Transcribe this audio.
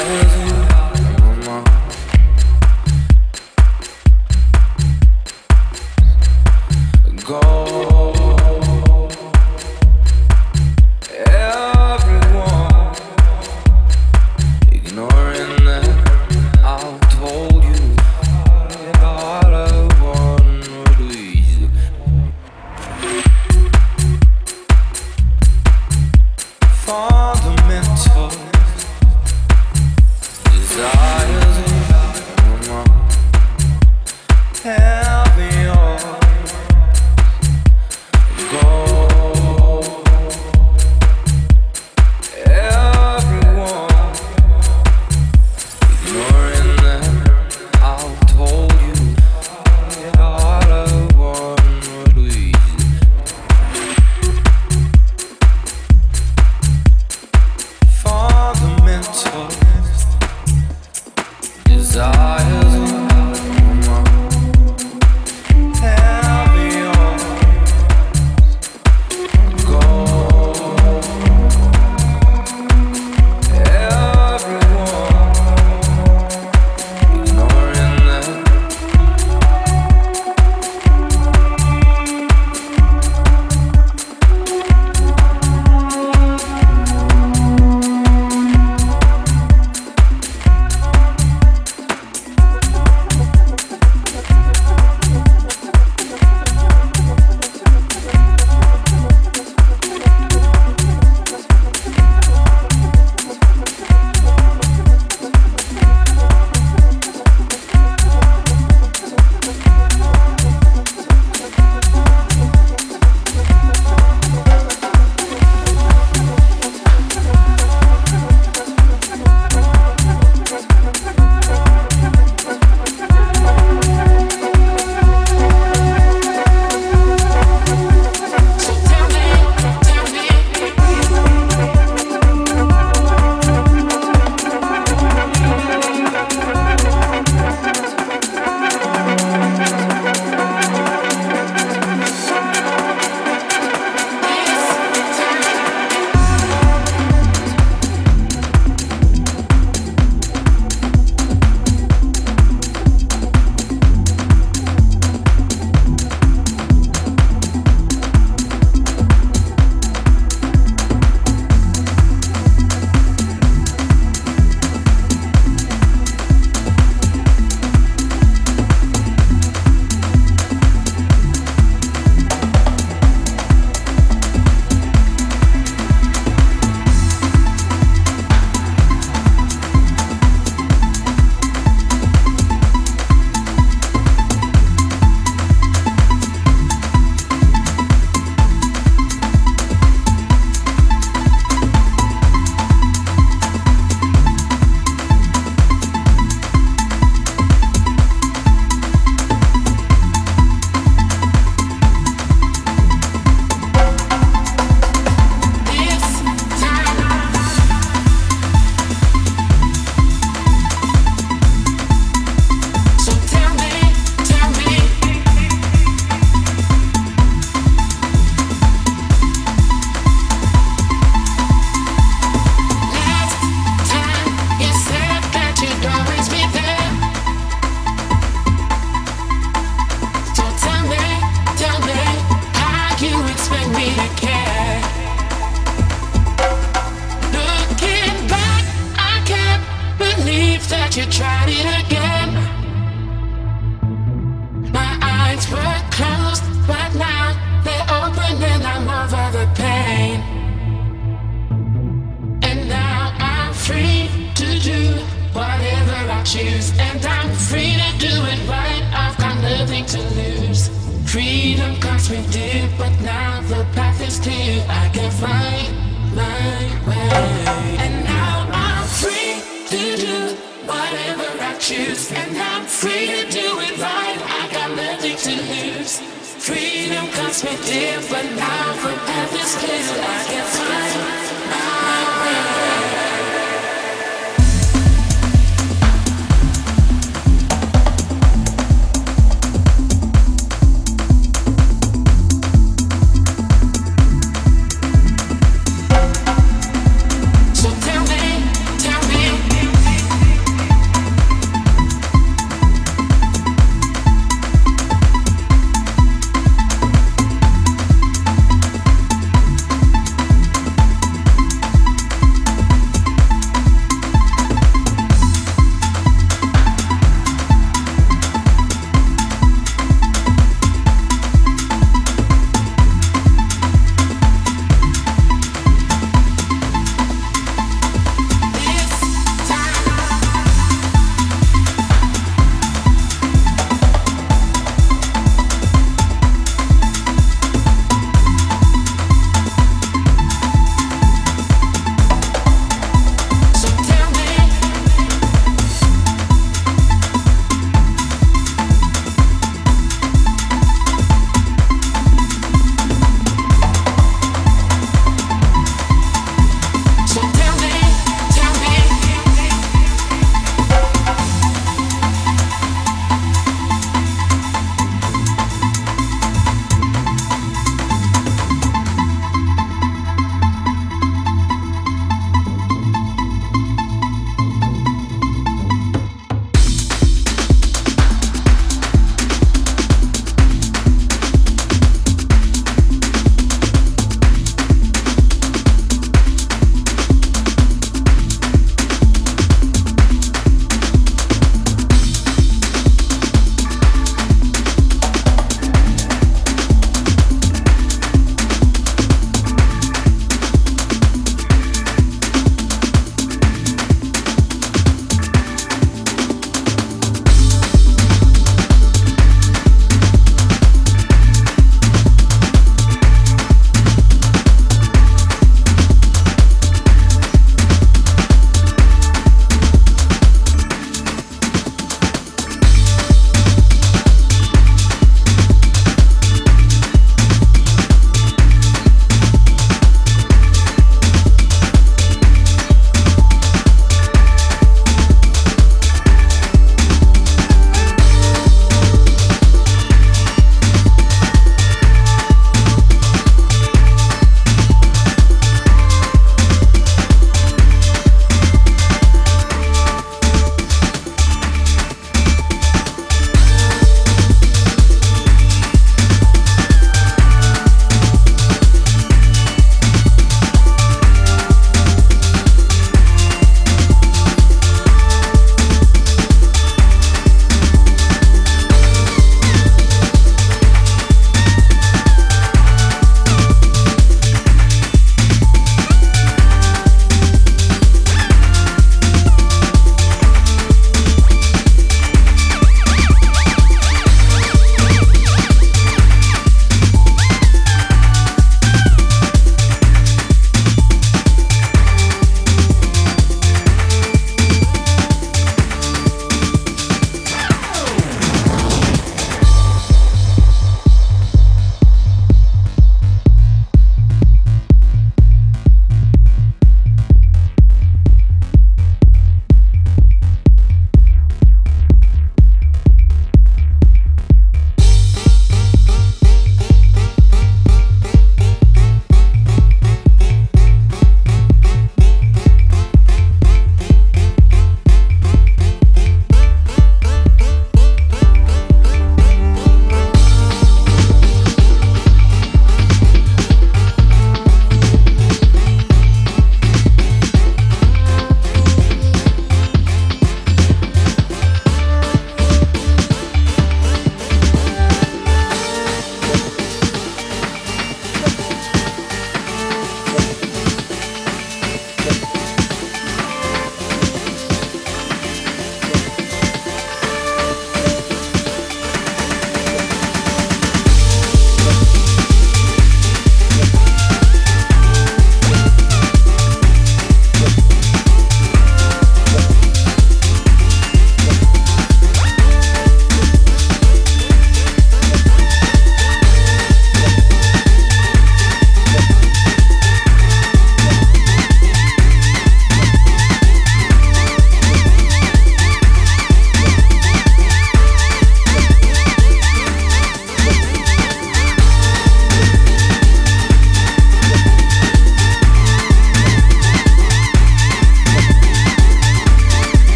I